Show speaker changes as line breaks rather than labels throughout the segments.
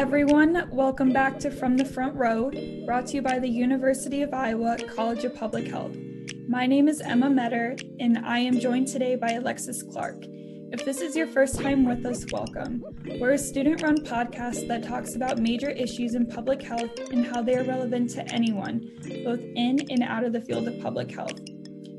everyone. Welcome back to From the Front Row, brought to you by the University of Iowa College of Public Health. My name is Emma Metter, and I am joined today by Alexis Clark. If this is your first time with us, welcome. We're a student run podcast that talks about major issues in public health and how they are relevant to anyone, both in and out of the field of public health.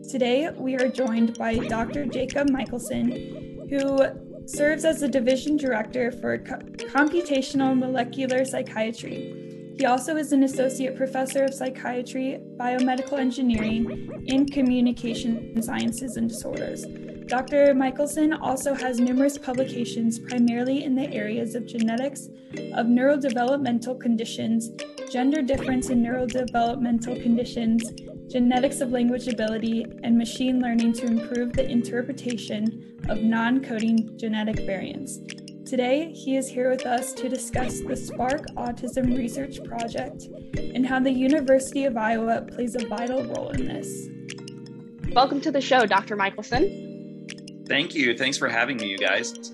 Today, we are joined by Dr. Jacob Michaelson, who serves as the division director for co- computational molecular psychiatry. He also is an associate professor of psychiatry, biomedical engineering, and communication sciences and disorders. Dr. Michaelson also has numerous publications primarily in the areas of genetics, of neurodevelopmental conditions, gender difference in neurodevelopmental conditions, genetics of language ability, and machine learning to improve the interpretation of non coding genetic variants. Today, he is here with us to discuss the Spark Autism Research Project and how the University of Iowa plays a vital role in this.
Welcome to the show, Dr. Michaelson.
Thank you. Thanks for having me, you guys.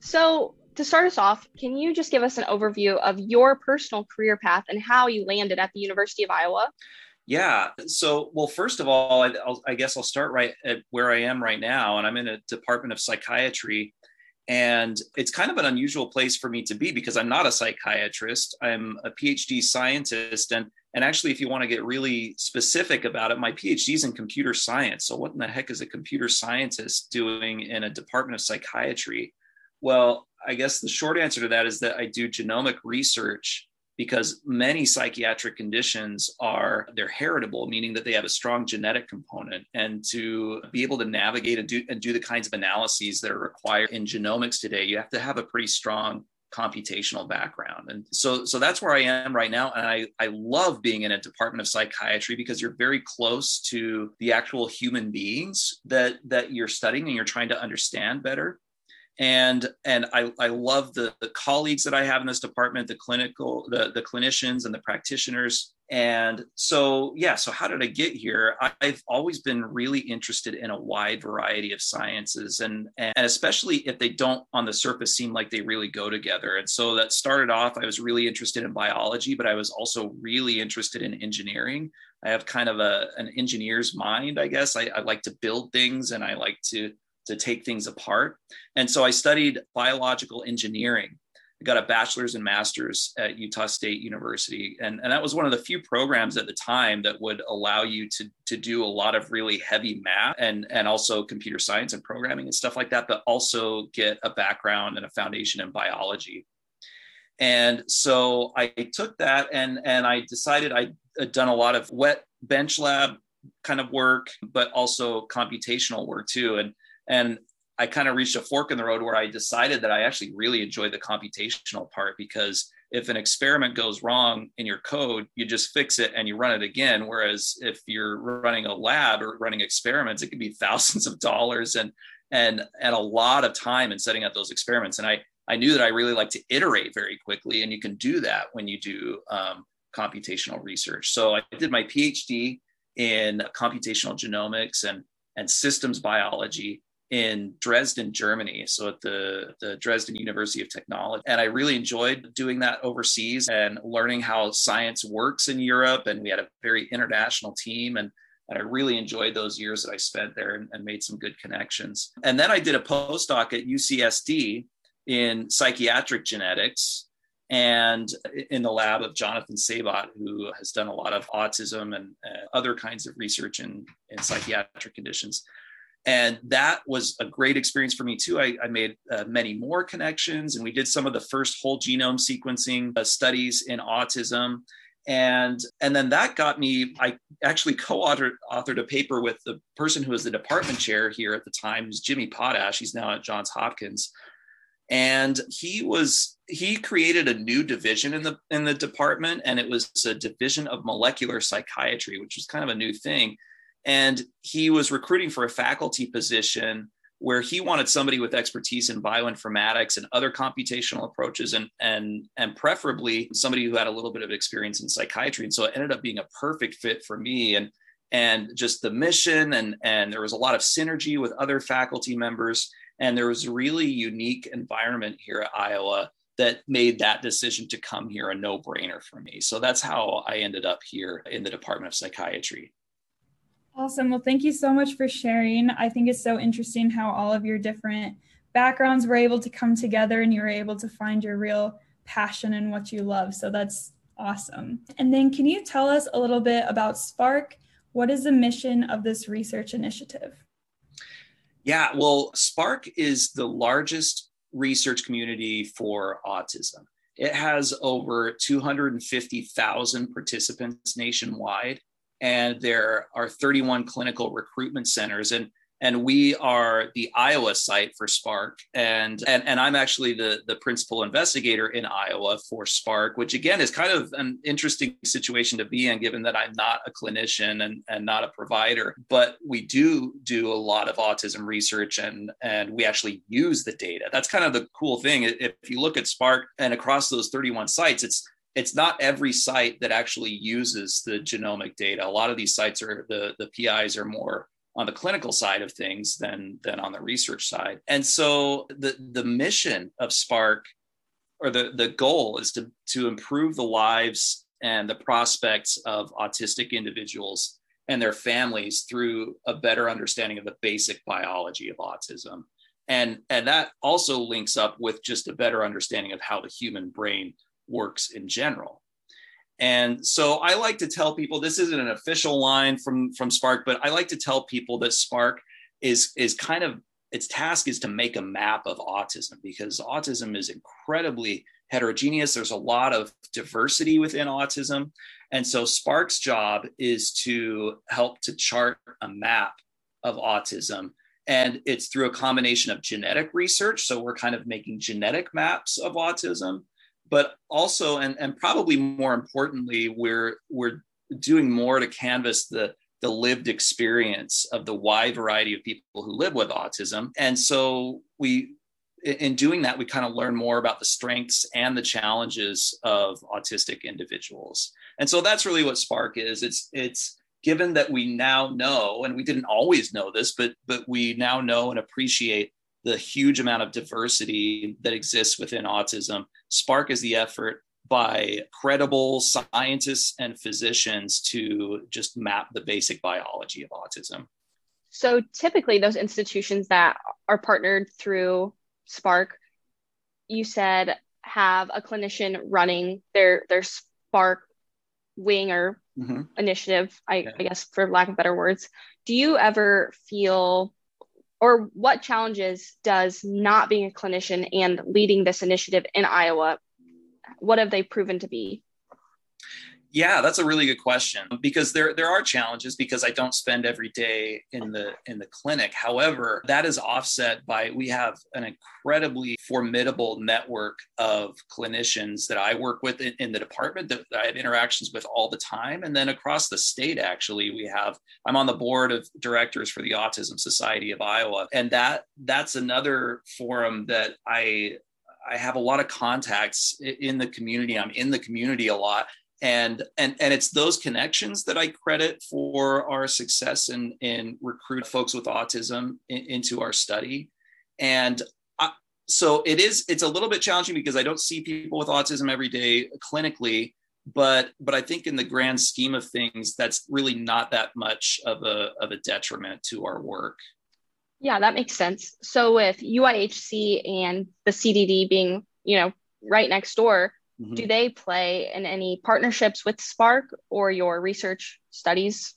So, to start us off, can you just give us an overview of your personal career path and how you landed at the University of Iowa?
Yeah. So, well, first of all, I, I, guess I'll start right at where I am right now, and I'm in a department of psychiatry. And it's kind of an unusual place for me to be because I'm not a psychiatrist. I'm a PhD scientist. And, and actually, if you want to get really specific about it, my PhD is in computer science. So, what in the heck is a computer scientist doing in a department of psychiatry? Well, I guess the short answer to that is that I do genomic research because many psychiatric conditions are they're heritable meaning that they have a strong genetic component. And to be able to navigate and do and do the kinds of analyses that are required in genomics today you have to have a pretty strong computational background. And so so that's where i am right now. And i i love being in a department of psychiatry because you're very close to the actual human beings that that you're studying and you're trying to understand better and and I, I love the, the colleagues that I have in this department, the clinical, the, the clinicians and the practitioners. And so, yeah, so how did I get here? I've always been really interested in a wide variety of sciences and, and especially if they don't on the surface seem like they really go together. And so that started off, I was really interested in biology, but I was also really interested in engineering. I have kind of a, an engineer's mind, I guess. I, I like to build things and I like to to take things apart. And so I studied biological engineering. I got a bachelor's and master's at Utah State University. And, and that was one of the few programs at the time that would allow you to, to do a lot of really heavy math and, and also computer science and programming and stuff like that, but also get a background and a foundation in biology. And so I took that and, and I decided I'd done a lot of wet bench lab kind of work, but also computational work too. And and I kind of reached a fork in the road where I decided that I actually really enjoyed the computational part because if an experiment goes wrong in your code, you just fix it and you run it again. Whereas if you're running a lab or running experiments, it can be thousands of dollars and and and a lot of time in setting up those experiments. And I I knew that I really like to iterate very quickly, and you can do that when you do um, computational research. So I did my PhD in computational genomics and and systems biology in Dresden, Germany. So at the, the Dresden University of Technology. And I really enjoyed doing that overseas and learning how science works in Europe. And we had a very international team. And and I really enjoyed those years that I spent there and, and made some good connections. And then I did a postdoc at UCSD in psychiatric genetics and in the lab of Jonathan Sebat, who has done a lot of autism and uh, other kinds of research in, in psychiatric conditions and that was a great experience for me too. I, I made uh, many more connections and we did some of the first whole genome sequencing uh, studies in autism. And and then that got me i actually co-authored authored a paper with the person who was the department chair here at the time who's jimmy potash. He's now at johns hopkins. And he was he created a new division in the in the department and it was a division of molecular psychiatry which was kind of a new thing and he was recruiting for a faculty position where he wanted somebody with expertise in bioinformatics and other computational approaches and and and preferably somebody who had a little bit of experience in psychiatry and so it ended up being a perfect fit for me and and just the mission and and there was a lot of synergy with other faculty members and there was a really unique environment here at Iowa that made that decision to come here a no brainer for me. So that's how I ended up here in the Department of Psychiatry.
Awesome. Well, thank you so much for sharing. I think it's so interesting how all of your different backgrounds were able to come together and you were able to find your real passion and what you love. So that's awesome. And then, can you tell us a little bit about Spark? What is the mission of this research initiative?
Yeah, well, Spark is the largest research community for autism. It has over 250,000 participants nationwide, and there are 31 clinical recruitment centers. And and we are the Iowa site for Spark, and and, and I'm actually the the principal investigator in Iowa for Spark, which again is kind of an interesting situation to be in, given that I'm not a clinician and and not a provider, but we do do a lot of autism research, and and we actually use the data. That's kind of the cool thing. If you look at Spark and across those 31 sites, it's it's not every site that actually uses the genomic data. A lot of these sites are the the PIs are more on the clinical side of things than than on the research side. And so the the mission of Spark or the the goal is to to improve the lives and the prospects of autistic individuals and their families through a better understanding of the basic biology of autism. And, and that also links up with just a better understanding of how the human brain works in general. And so I like to tell people this isn't an official line from from Spark, but I like to tell people that Spark is is kind of its task is to make a map of autism because autism is incredibly heterogeneous. There's a lot of diversity within autism. And so Spark's job is to help to chart a map of autism. And it's through a combination of genetic research. So we're kind of making genetic maps of autism, but also and, and probably more importantly we're we're doing more to canvas the the lived experience of the wide variety of people who live with autism. And so we in doing that we kind of learn more about the strengths and the challenges of autistic individuals. And so that's really what spark is. It's it's given that we now know and we didn't always know this but but we now know and appreciate the huge amount of diversity that exists within autism. Spark is the effort by credible scientists and physicians to just map the basic biology of autism.
So typically, those institutions that are partnered through Spark, you said have a clinician running their their Spark wing or mm-hmm. initiative. I, yeah. I guess, for lack of better words. Do you ever feel or what challenges does not being a clinician and leading this initiative in Iowa, what have they proven to be?
Yeah, that's a really good question because there there are challenges because I don't spend every day in the in the clinic. However, that is offset by we have an incredibly formidable network of clinicians that I work with in, in the department that, that I have interactions with all the time, and then across the state. Actually, we have I'm on the board of directors for the Autism Society of Iowa, and that that's another forum that I I have a lot of contacts in the community. I'm in the community a lot and and and it's those connections that I credit for our success in in recruit folks with autism in, into our study, and I, so it is it's a little bit challenging because I don't see people with autism every day clinically, but but I think in the grand scheme of things, that's really not that much of a of a detriment to our work.
Yeah, that makes sense. So with UIHC and the CDD being you know right next door Mm-hmm. Do they play in any partnerships with Spark or your research studies?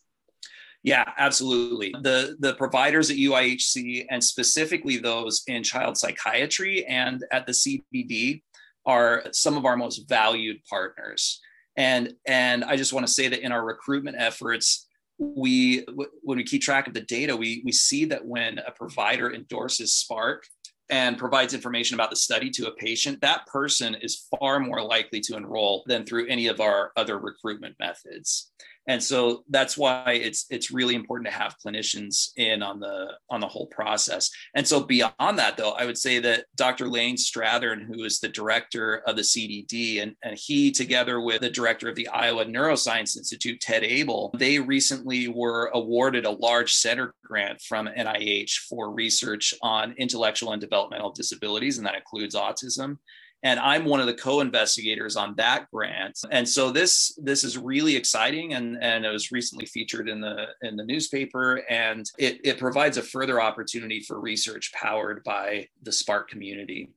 Yeah, absolutely. The the providers at UIHC and specifically those in child psychiatry and at the CDD are some of our most valued partners. And and I just want to say that in our recruitment efforts, we when we keep track of the data, we we see that when a provider endorses Spark, and provides information about the study to a patient, that person is far more likely to enroll than through any of our other recruitment methods and so that's why it's it's really important to have clinicians in on the on the whole process. And so beyond that though i would say that dr lane strathearn who is the director of the cdd and, and he together with the director of the iowa neuroscience institute ted abel they recently were awarded a large center grant from nih for research on intellectual and developmental disabilities and that includes autism and I'm one of the co-investigators on that grant. And so this this is really exciting, and and it was recently featured in the in the newspaper, and it it provides a further opportunity for research powered by the Spark community.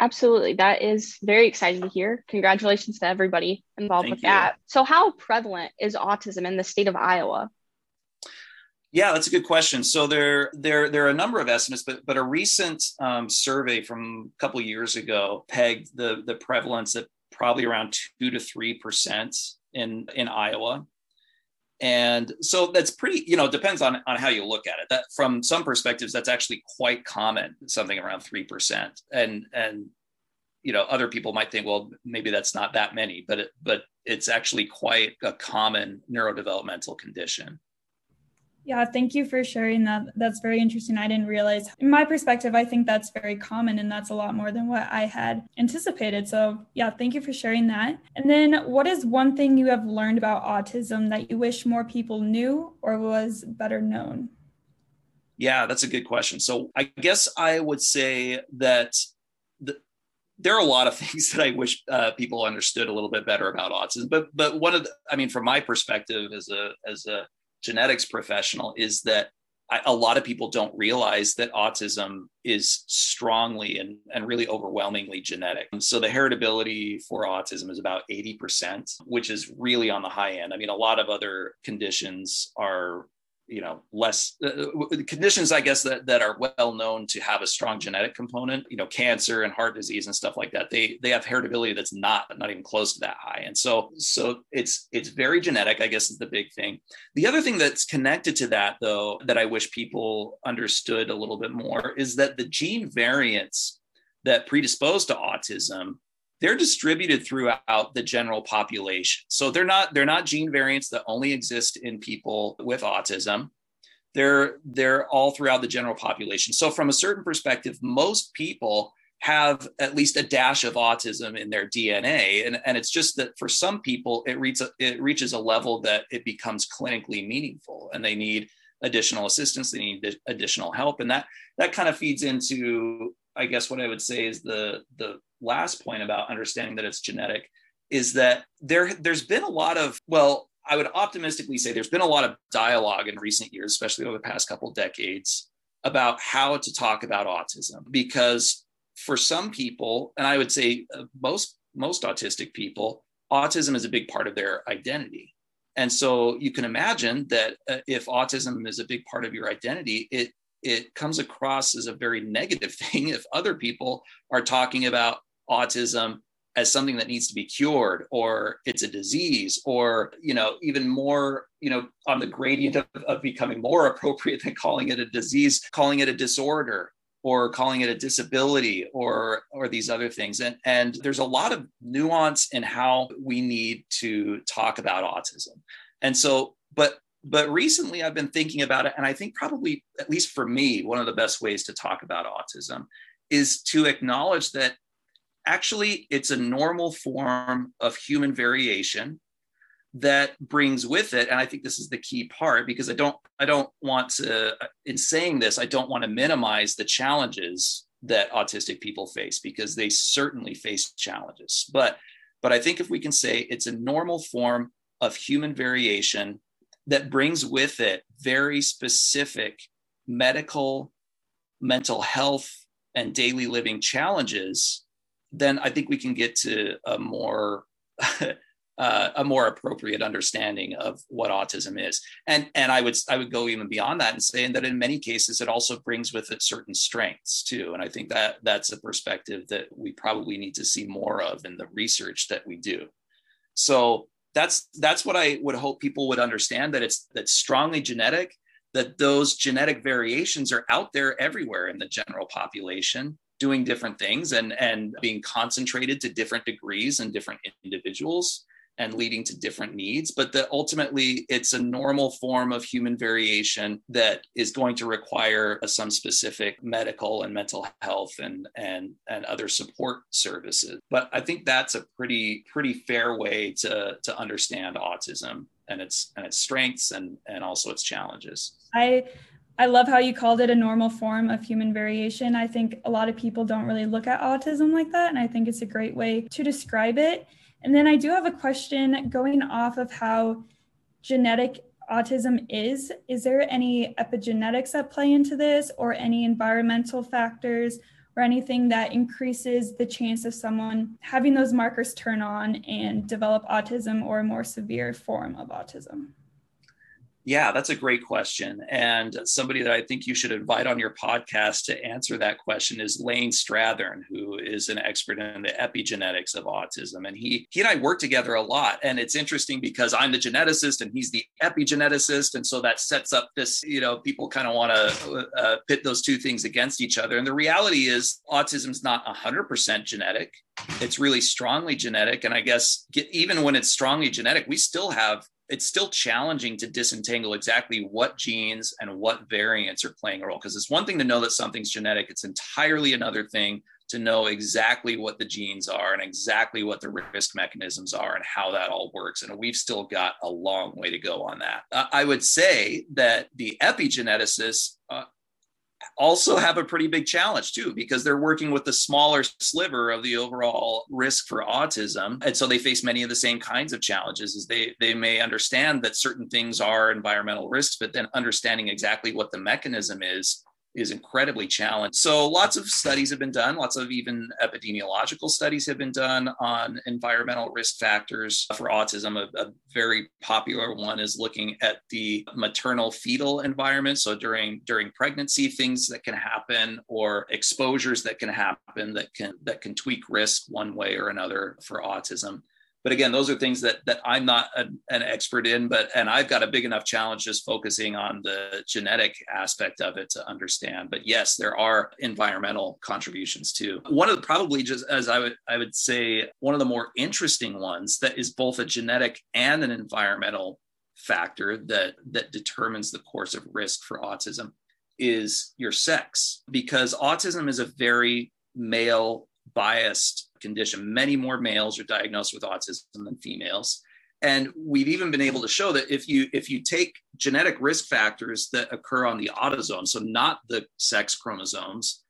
Absolutely. That is very exciting to hear. Congratulations to everybody involved
Thank
with
you.
that. So, how prevalent is autism in the state of Iowa?
Yeah, that's a good question. So there, there, there are a number of estimates, but but a recent um, survey from a couple years ago pegged the the prevalence at probably around two to three percent in in Iowa, and so that's pretty. You know, depends on on how you look at it. That from some perspectives, that's actually quite common, something around three percent, and and you know other people might think, well, maybe that's not that many, but it, but it's actually quite a common neurodevelopmental condition.
Yeah, thank you for sharing that. That's very interesting. I didn't realize. In my perspective, I think that's very common and that's a lot more than what I had anticipated. So, yeah, thank you for sharing that. And then, what is one thing you have learned about autism that you wish more people knew or was better known?
Yeah, that's a good question. So, I guess I would say that the, there are a lot of things that I wish uh, people understood a little bit better about autism. But but one of the, I mean, from my perspective as a as a genetics professional is that I, a lot of people don't realize that autism is strongly and, and really overwhelmingly genetic. So the heritability for autism is about 80%, which is really on the high end. I mean, a lot of other conditions are you know less uh, conditions i guess that, that are well known to have a strong genetic component you know cancer and heart disease and stuff like that they they have heritability that's not not even close to that high. And so so it's it's very genetic i guess is the big thing. The other thing that's connected to that though that i wish people understood a little bit more is that the gene variants that predispose to autism they're distributed throughout the general population. So they're not they're not gene variants that only exist in people with autism. They're they're all throughout the general population. So from a certain perspective, most people have at least a dash of autism in their DNA. And, and it's just that for some people, it, reaches it reaches a level that it becomes clinically meaningful and they need additional assistance, they need additional help. And that that kind of feeds into, I guess what I would say is the the last point about understanding that it's genetic is that there there's been a lot of well i would optimistically say there's been a lot of dialogue in recent years especially over the past couple decades about how to talk about autism. Because for some people and i would say uh, most most autistic people autism is a big part of their identity. And so you can imagine that uh, if autism is a big part of your identity it it comes across as a very negative thing if other people are talking about autism as something that needs to be cured or it's a disease or you know even more you know on the gradient of, of, becoming more appropriate than calling it a disease calling it a disorder or calling it a disability or or these other things. And and there's a lot of nuance in how we need to talk about autism. And so but but recently i've been thinking about it and i think probably at least for me one of the best ways to talk about autism is to acknowledge that actually it's a normal form of human variation that brings with it and i think this is the key part because i don't i don't want to in saying this i don't want to minimize the challenges that autistic people face because they certainly face challenges. But but i think if we can say it's a normal form of human variation that brings with it very specific medical mental health and daily living challenges then I think we can get to a more uh, a more appropriate understanding of what autism is. And and I would I would go even beyond that and saying that in many cases it also brings with it certain strengths too. And I think that that's a perspective that we probably need to see more of in the research that we do. So that's that's what I would hope people would understand that it's that's strongly genetic that those genetic variations are out there everywhere in the general population doing different things and and being concentrated to different degrees and different individuals and leading to different needs. But that ultimately it's a normal form of human variation that is going to require some specific medical and mental health and and and other support services. But i think that's a pretty pretty fair way to to understand autism and its and its strengths and and also its challenges.
I I love how you called it a normal form of human variation. I think a lot of people don't really look at autism like that. And I think it's a great way to describe it. And then I do have a question going off of how genetic autism is. Is there any epigenetics that play into this or any environmental factors or anything that increases the chance of someone having those markers turn on and develop autism or a more severe form of autism?
Yeah, that's a great question. And somebody that I think you should invite on your podcast to answer that question is Lane Strathearn, who is an expert in the epigenetics of autism. And he he and I work together a lot. And it's interesting because I'm the geneticist and he's the epigeneticist. And so that sets up this, you know, people kind of want to uh, pit those two things against each other. And the reality is autism is not 100% genetic. It's really strongly genetic. And I guess get, even when it's strongly genetic, we still have it's still challenging to disentangle exactly what genes and what variants are playing a role. Because it's one thing to know that something's genetic it's entirely another thing to know exactly what the genes are and exactly what the risk mechanisms are and how that all works and we've still got a long way to go on that. Uh, i would say that the epigeneticists uh, also have a pretty big challenge too because they're working with the smaller sliver of the overall risk for autism. And so they face many of the same kinds of challenges as they they may understand that certain things are environmental risks but then understanding exactly what the mechanism is is incredibly challenged. So lots of studies have been done, lots of even epidemiological studies have been done on environmental risk factors for autism. A, a, very popular one is looking at the maternal fetal environment. So during during pregnancy, things that can happen or exposures that can happen that can that can tweak risk one way or another for autism but again those are things that that i'm not a, an expert in but and i've got a big enough challenge just focusing on the genetic aspect of it to understand. But yes there are environmental contributions too. One of the probably just as i would i would say one of the more interesting ones that is both a genetic and an environmental factor that that determines the course of risk for autism is your sex. Because autism is a very male biased condition. Many more males are diagnosed with autism than females. And we've even been able to show that if you if you take genetic risk factors that occur on the autosome, so not the sex chromosomes,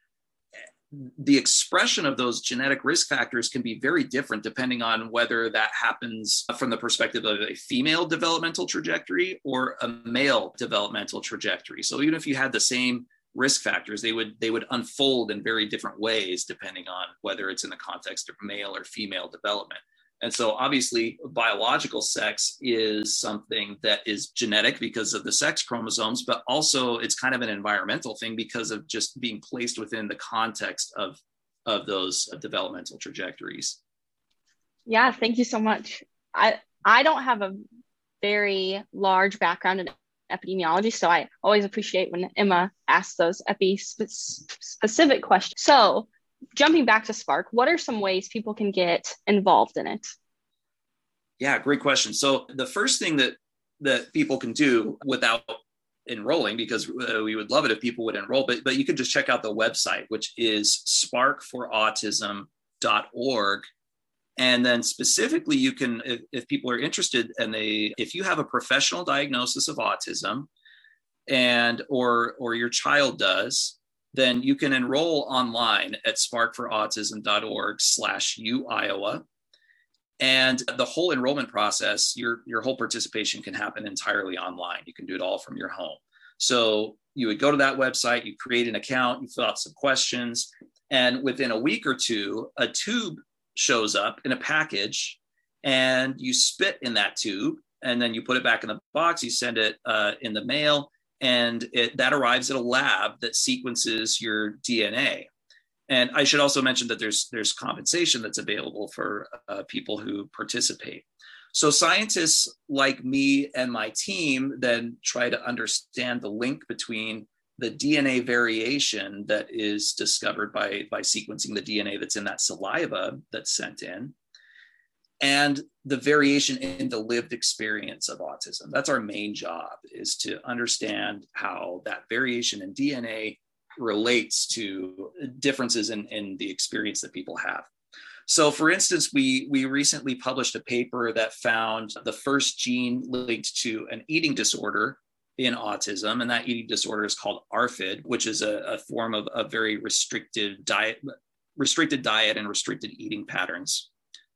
the expression of those genetic risk factors can be very different depending on whether that happens from the perspective of a female developmental trajectory or a male developmental trajectory. So even if you had the same risk factors they would they would unfold in very different ways depending on whether it's in the context of male or female development. And so obviously biological sex is something that is genetic because of the sex chromosomes but also it's kind of an environmental thing because of just being placed within the context of of those developmental trajectories.
Yeah thank you so much. I i don't have a very large background in epidemiology. So I always appreciate when Emma asks those epi specific questions. So jumping back to Spark, what are some ways people can get involved in it?
Yeah, great question. So the first thing that that people can do without enrolling because uh, we would love it if people would enroll but but you can just check out the website which is sparkforautism.org and then specifically you can if, if, people are interested and they if you have a professional diagnosis of autism and or or your child does then you can enroll online at sparkforautism.org slash u iowa. And the whole enrollment process your your whole participation can happen entirely online. You can do it all from your home. So you would go to that website you create an account you fill out some questions and within a week or two a tube shows up in a package and you spit in that tube and then you put it back in the box you send it uh, in the mail and it, that arrives at a lab that sequences your dna and i should also mention that there's there's compensation that's available for uh, people who participate. So scientists like me and my team then try to understand the link between the DNA variation that is discovered by, by sequencing the DNA that's in that saliva that's sent in, and the variation in the lived experience of autism. That's our main job is to understand how that variation in DNA relates to differences in, in the experience that people have. So, for instance, we, we recently published a paper that found the first gene linked to an eating disorder in autism, and that eating disorder is called ARFID, which is a, a form of a very restricted diet, restricted diet and restricted eating patterns.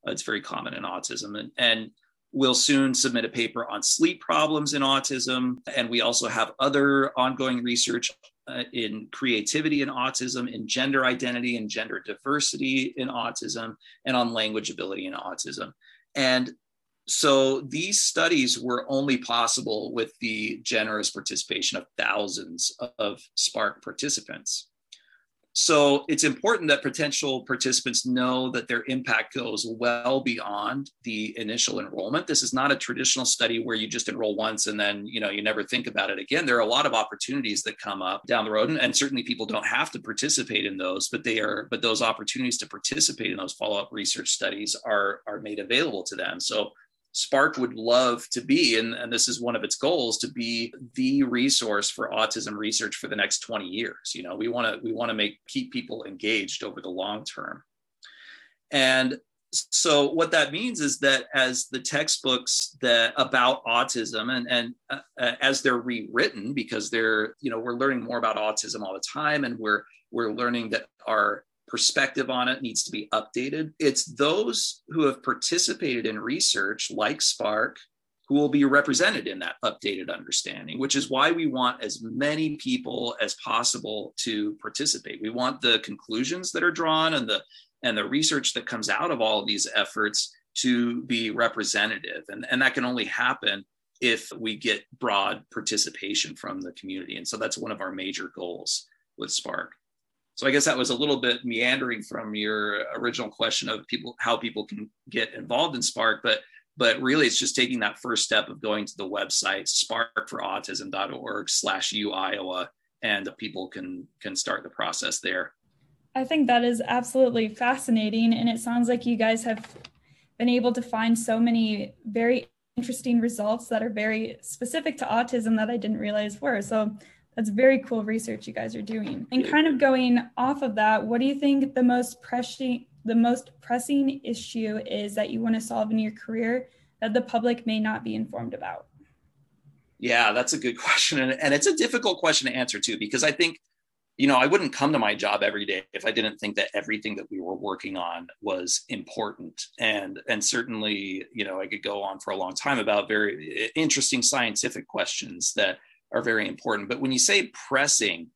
Uh, it's very common in autism, and, and we'll soon submit a paper on sleep problems in autism, and we also have other ongoing research uh, in creativity in autism, in gender identity and gender diversity in autism, and on language ability in autism. And so these studies were only possible with the generous participation of thousands of Spark participants. So it's important that potential participants know that their impact goes well beyond the initial enrollment. This is not a traditional study where you just enroll once and then you know you never think about it again. There are a lot of opportunities that come up down the road, and, and certainly people don't have to participate in those, but they are but those opportunities to participate in those follow-up research studies are are made available to them. So Spark would love to be, and, and this is one of its goals, to be the resource for autism research for the next 20 years. You know, we want to we want to make keep people engaged over the long term. And so what that means is that as the textbooks that about autism and and uh as they're rewritten because they're you know we're learning more about autism all the time and we're we're learning that our perspective on it needs to be updated. It's those who have participated in research like Spark, who will be represented in that updated understanding, which is why we want as many people as possible to participate. We want the conclusions that are drawn and the and the research that comes out of all of these efforts to be representative. And, and that can only happen if we get broad participation from the community. And so that's one of our major goals with Spark. So I guess that was a little bit meandering from your original question of people how people can get involved in Spark, but but really it's just taking that first step of going to the website sparkforautism.org slash uiowa and the people can can start the process there.
I think that is absolutely fascinating and it sounds like you guys have been able to find so many very interesting results that are very specific to autism that I didn't realize were. So that's very cool research you guys are doing. And kind of going off of that, what do you think the most pressing the most pressing issue is that you want to solve in your career that the public may not be informed about?
Yeah, that's a good question. And, and it's a difficult question to answer too, because I think, you know, I wouldn't come to my job every day if I didn't think that everything that we were working on was important. And and certainly, you know, I could go on for a long time about very interesting scientific questions that are very important. But when you say pressing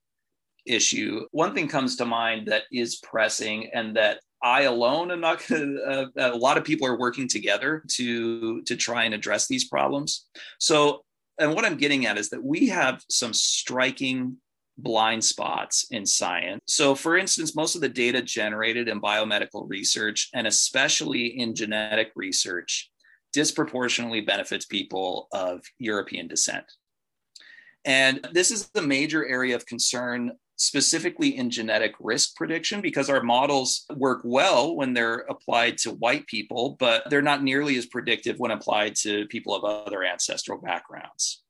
issue, one thing comes to mind that is pressing and that I alone am not going uh, a lot of people are working together to, to try and address these problems. So, and what I'm getting at is that we have some striking blind spots in science. So, for instance, most of the data generated in biomedical research, and especially in genetic research, disproportionately benefits people of European descent. And this is a major area of concern specifically in genetic risk prediction because our models work well when they're applied to white people, but they're not nearly as predictive when applied to people of other ancestral backgrounds.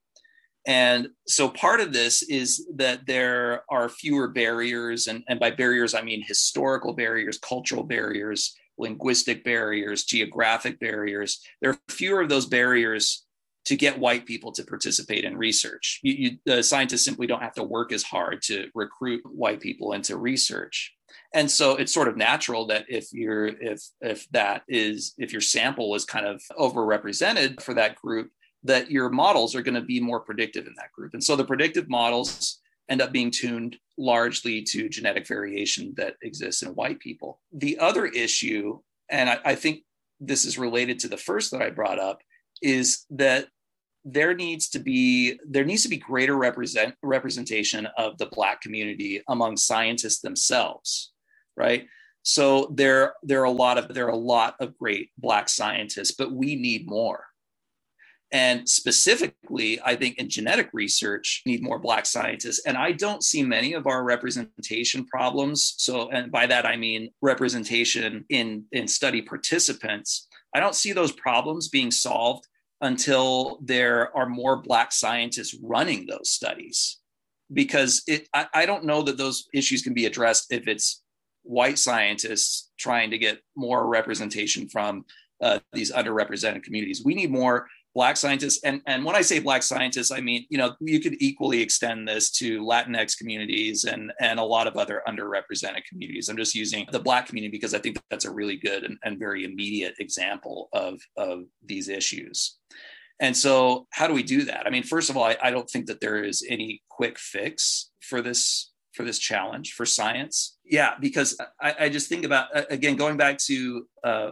And so part of this is that there are fewer barriers, and, and by barriers, I mean historical barriers, cultural barriers, linguistic barriers, geographic barriers. There are fewer of those barriers to get white people to participate in research. You, you, scientists simply don't have to work as hard to recruit white people into research. And so it's sort of natural that if you're if if that is if your sample is kind of overrepresented for that group, that your models are going to be more predictive in that group. And so the predictive models end up being tuned largely to genetic variation that exists in white people. The other issue, and I, I think this is related to the first that I brought up, is that there needs to be there needs to be greater represent representation of the black community among scientists themselves right? So there there are a lot of there are a lot of great black scientists but we need more. And specifically i think in genetic research need more black scientists. And i don't see many of our representation problems. So and by that i mean representation in in study participants. I don't see those problems being solved until there are more Black scientists running those studies. Because it, I, I don't know that those issues can be addressed if it's white scientists trying to get more representation from uh, these underrepresented communities. We need more black scientists and and when i say black scientists i mean you know you could equally extend this to latinx communities and and a lot of other underrepresented communities. I'm just using the black community because i think that's a really good and, and very immediate example of of these issues. And so how do we do that? I mean first of all i, I don't think that there is any quick fix for this for this challenge for science. Yeah because i, I just think about again going back to uh,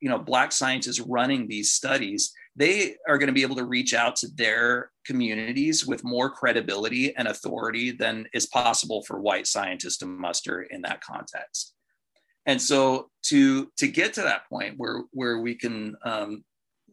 you know black scientists running these studies they are going to be able to reach out to their communities with more credibility and authority than is possible for white scientists to muster in that context and so to to get to that point where where we can um,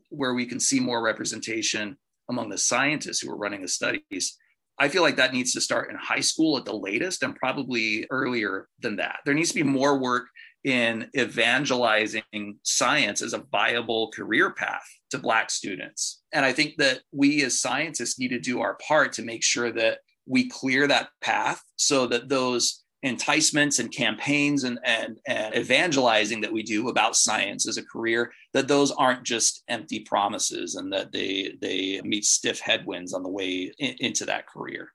where we can see more representation among the scientists who are running the studies I feel like that needs to start in high school at the latest and probably earlier than that. There needs to be more work in evangelizing science as a viable career path to Black students. And I think that we as scientists need to do our part to make sure that we clear that path so that those enticements and campaigns and, and, and evangelizing that we do about science as a career that those aren't just empty promises and that they they meet stiff headwinds on the way in, into that career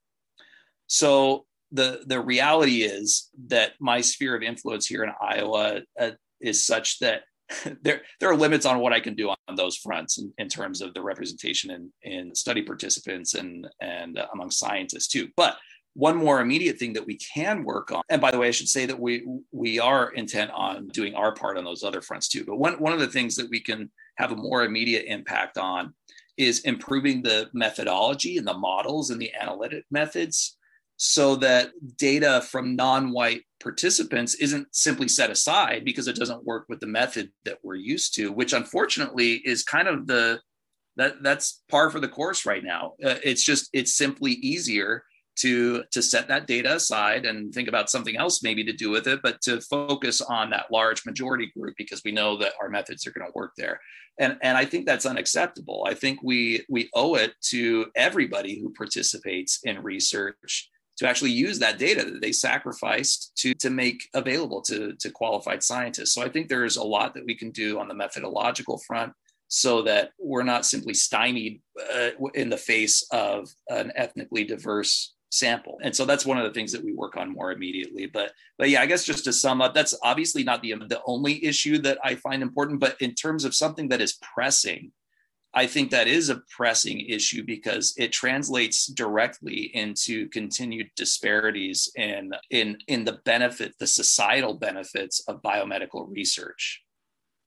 so the the reality is that my sphere of influence here in Iowa uh, is such that there there are limits on what I can do on those fronts in, in terms of the representation in, in study participants and and uh, among scientists too. But one more immediate thing that we can work on, and by the way, I should say that we we are intent on doing our part on those other fronts too. But one one of the things that we can have a more immediate impact on is improving the methodology and the models and the analytic methods so that data from non-white participants isn't simply set aside because it doesn't work with the method that we're used to which unfortunately is kind of the that that's par for the course right now. Uh, it's just it's simply easier to to set that data aside and think about something else maybe to do with it but to focus on that large majority group because we know that our methods are going to work there. And and i think that's unacceptable. I think we we owe it to everybody who participates in research to actually use that data that they sacrificed to, to make available to, to qualified scientists. So I think there's a lot that we can do on the methodological front so that we're not simply stymied uh, in the face of an ethnically diverse sample. And so that's one of the things that we work on more immediately. But but yeah, I guess just to sum up, that's obviously not the the only issue that I find important, but in terms of something that is pressing, I think that is a pressing issue because it translates directly into continued disparities in in in the benefit, the societal benefits of biomedical research.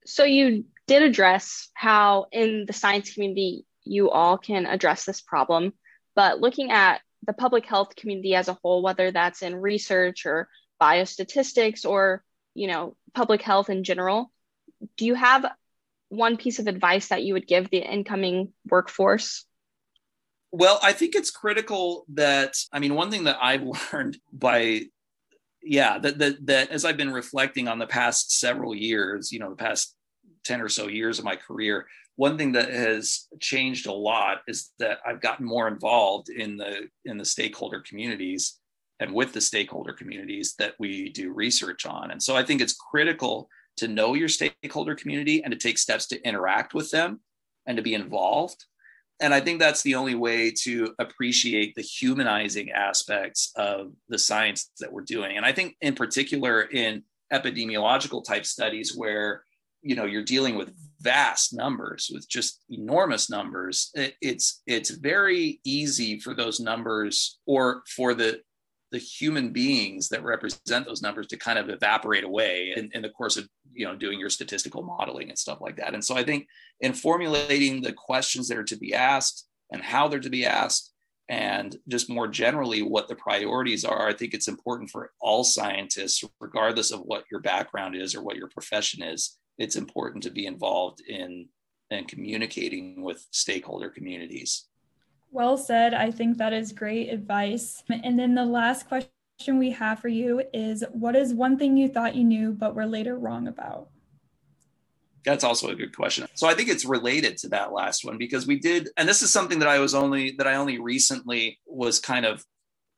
So you did address how in the science community you all can address this problem, but looking at the public health community as a whole, whether that's in research or biostatistics or you know public health in general, do you have one piece of advice that you would give the incoming workforce?
Well, I think it's critical that, I mean, one thing that I've learned by, yeah, that, that, that as I've been reflecting on the past several years, you know, the past 10 or so years of my career, one thing that has changed a lot is that I've gotten more involved in the in the stakeholder communities and with the stakeholder communities that we do research on. And so I think it's critical to know your stakeholder community and to take steps to interact with them and to be involved. And I think that's the only way to appreciate the humanizing aspects of the science that we're doing. And I think, in particular, in epidemiological type studies where you know you're dealing with vast numbers with just enormous numbers it, it's it's very easy for those numbers or for the the human beings that represent those numbers to kind of evaporate away in, in, the course of you know doing your statistical modeling and stuff like that. And so i think in formulating the questions that are to be asked and how they're to be asked and just more generally what the priorities are i think it's important for all scientists regardless of what your background is or what your profession is it's important to be involved in and communicating with stakeholder communities
well said. I think that is great advice. And then the last question we have for you is what is one thing you thought you knew but were later wrong about?
That's also a good question. So I think it's related to that last one because we did, and this is something that I was only that I only recently was kind of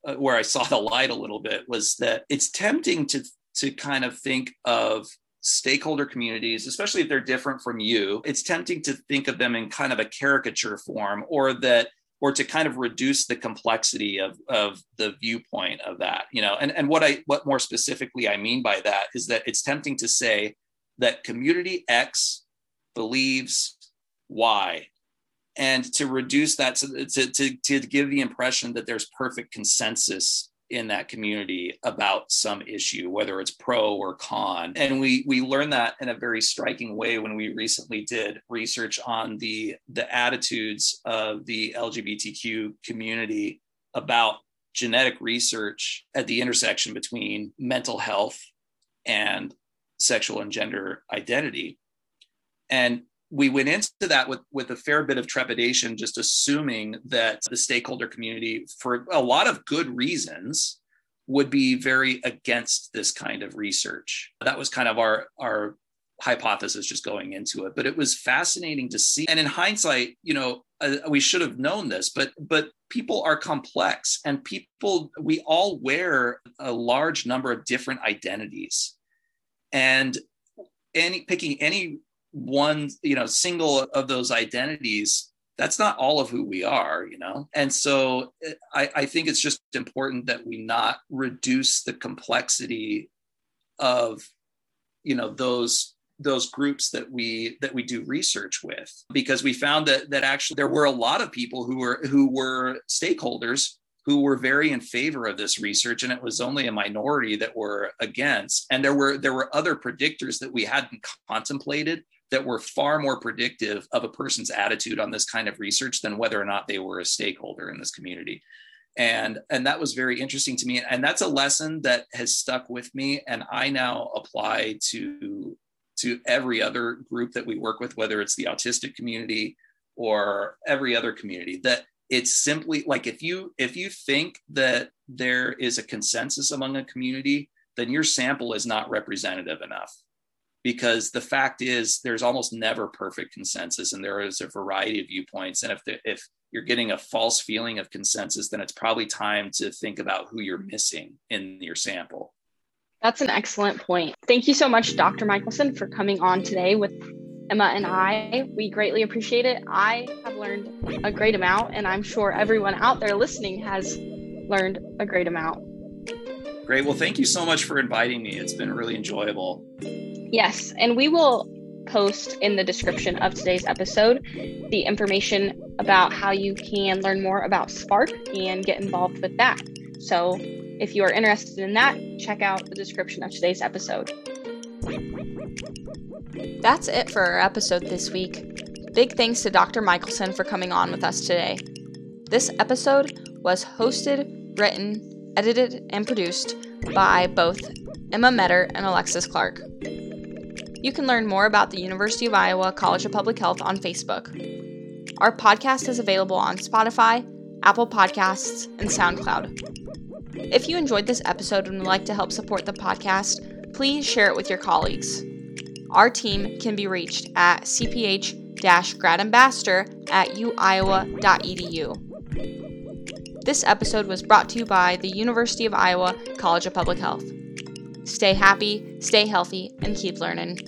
uh, where I saw the light a little bit was that it's tempting to to kind of think of stakeholder communities, especially if they're different from you, it's tempting to think of them in kind of a caricature form or that or to kind of reduce the complexity of, of the viewpoint of that you know? And, and what i what more specifically i mean by that is that it's tempting to say that community x believes y and to reduce that to, to, to, to give the impression that there's perfect consensus in that community about some issue, whether it's pro or con. And we we learned that in a very striking way when we recently did research on the the attitudes of the LGBTQ community about genetic research at the intersection between mental health and sexual and gender identity. And we went into that with with a fair bit of trepidation just assuming that the stakeholder community for a lot of good reasons would be very against this kind of research. That was kind of our our hypothesis just going into it. But it was fascinating to see. And in hindsight you know uh, we should have known this but but people are complex and people we all wear a large number of different identities. And any picking any one you know single of those identities that's not all of who we are you know? And so I, I think it's just important that we not reduce the complexity of you know those those groups that we that we do research with. Because we found that that actually there were a lot of people who were who were stakeholders who were very in favor of this research and it was only a minority that were against. And there were there were other predictors that we hadn't contemplated that were far more predictive of a person's attitude on this kind of research than whether or not they were a stakeholder in this community. And and that was very interesting to me. And that's a lesson that has stuck with me. And i now apply to to every other group that we work with whether it's the autistic community or every other community that it's simply like if you if you think that there is a consensus among a community then your sample is not representative enough because the fact is there's almost never perfect consensus and there is a variety of viewpoints. And if the, if you're getting a false feeling of consensus then it's probably time to think about who you're missing in your sample.
That's an excellent point. Thank you so much dr michaelson for coming on today with emma and i. We greatly appreciate it. I have learned a great amount and i'm sure everyone out there listening has learned a great amount.
Great. Well thank you so much for inviting me. It's been really enjoyable
Yes, and we will post in the description of today's episode the information about how you can learn more about Spark and get involved with that. So, if you are interested in that, check out the description of today's episode. That's it for our episode this week. Big thanks to Dr. Michaelson for coming on with us today. This episode was hosted, written, edited, and produced by both Emma Metter and Alexis Clark. You can learn more about the University of Iowa College of Public Health on Facebook. Our podcast is available on Spotify, Apple Podcasts, and SoundCloud. If you enjoyed this episode and would like to help support the podcast, please share it with your colleagues. Our team can be reached at cph gradambassador at uiowa.edu. This episode was brought to you by the University of Iowa College of Public Health. Stay happy, stay healthy, and keep learning.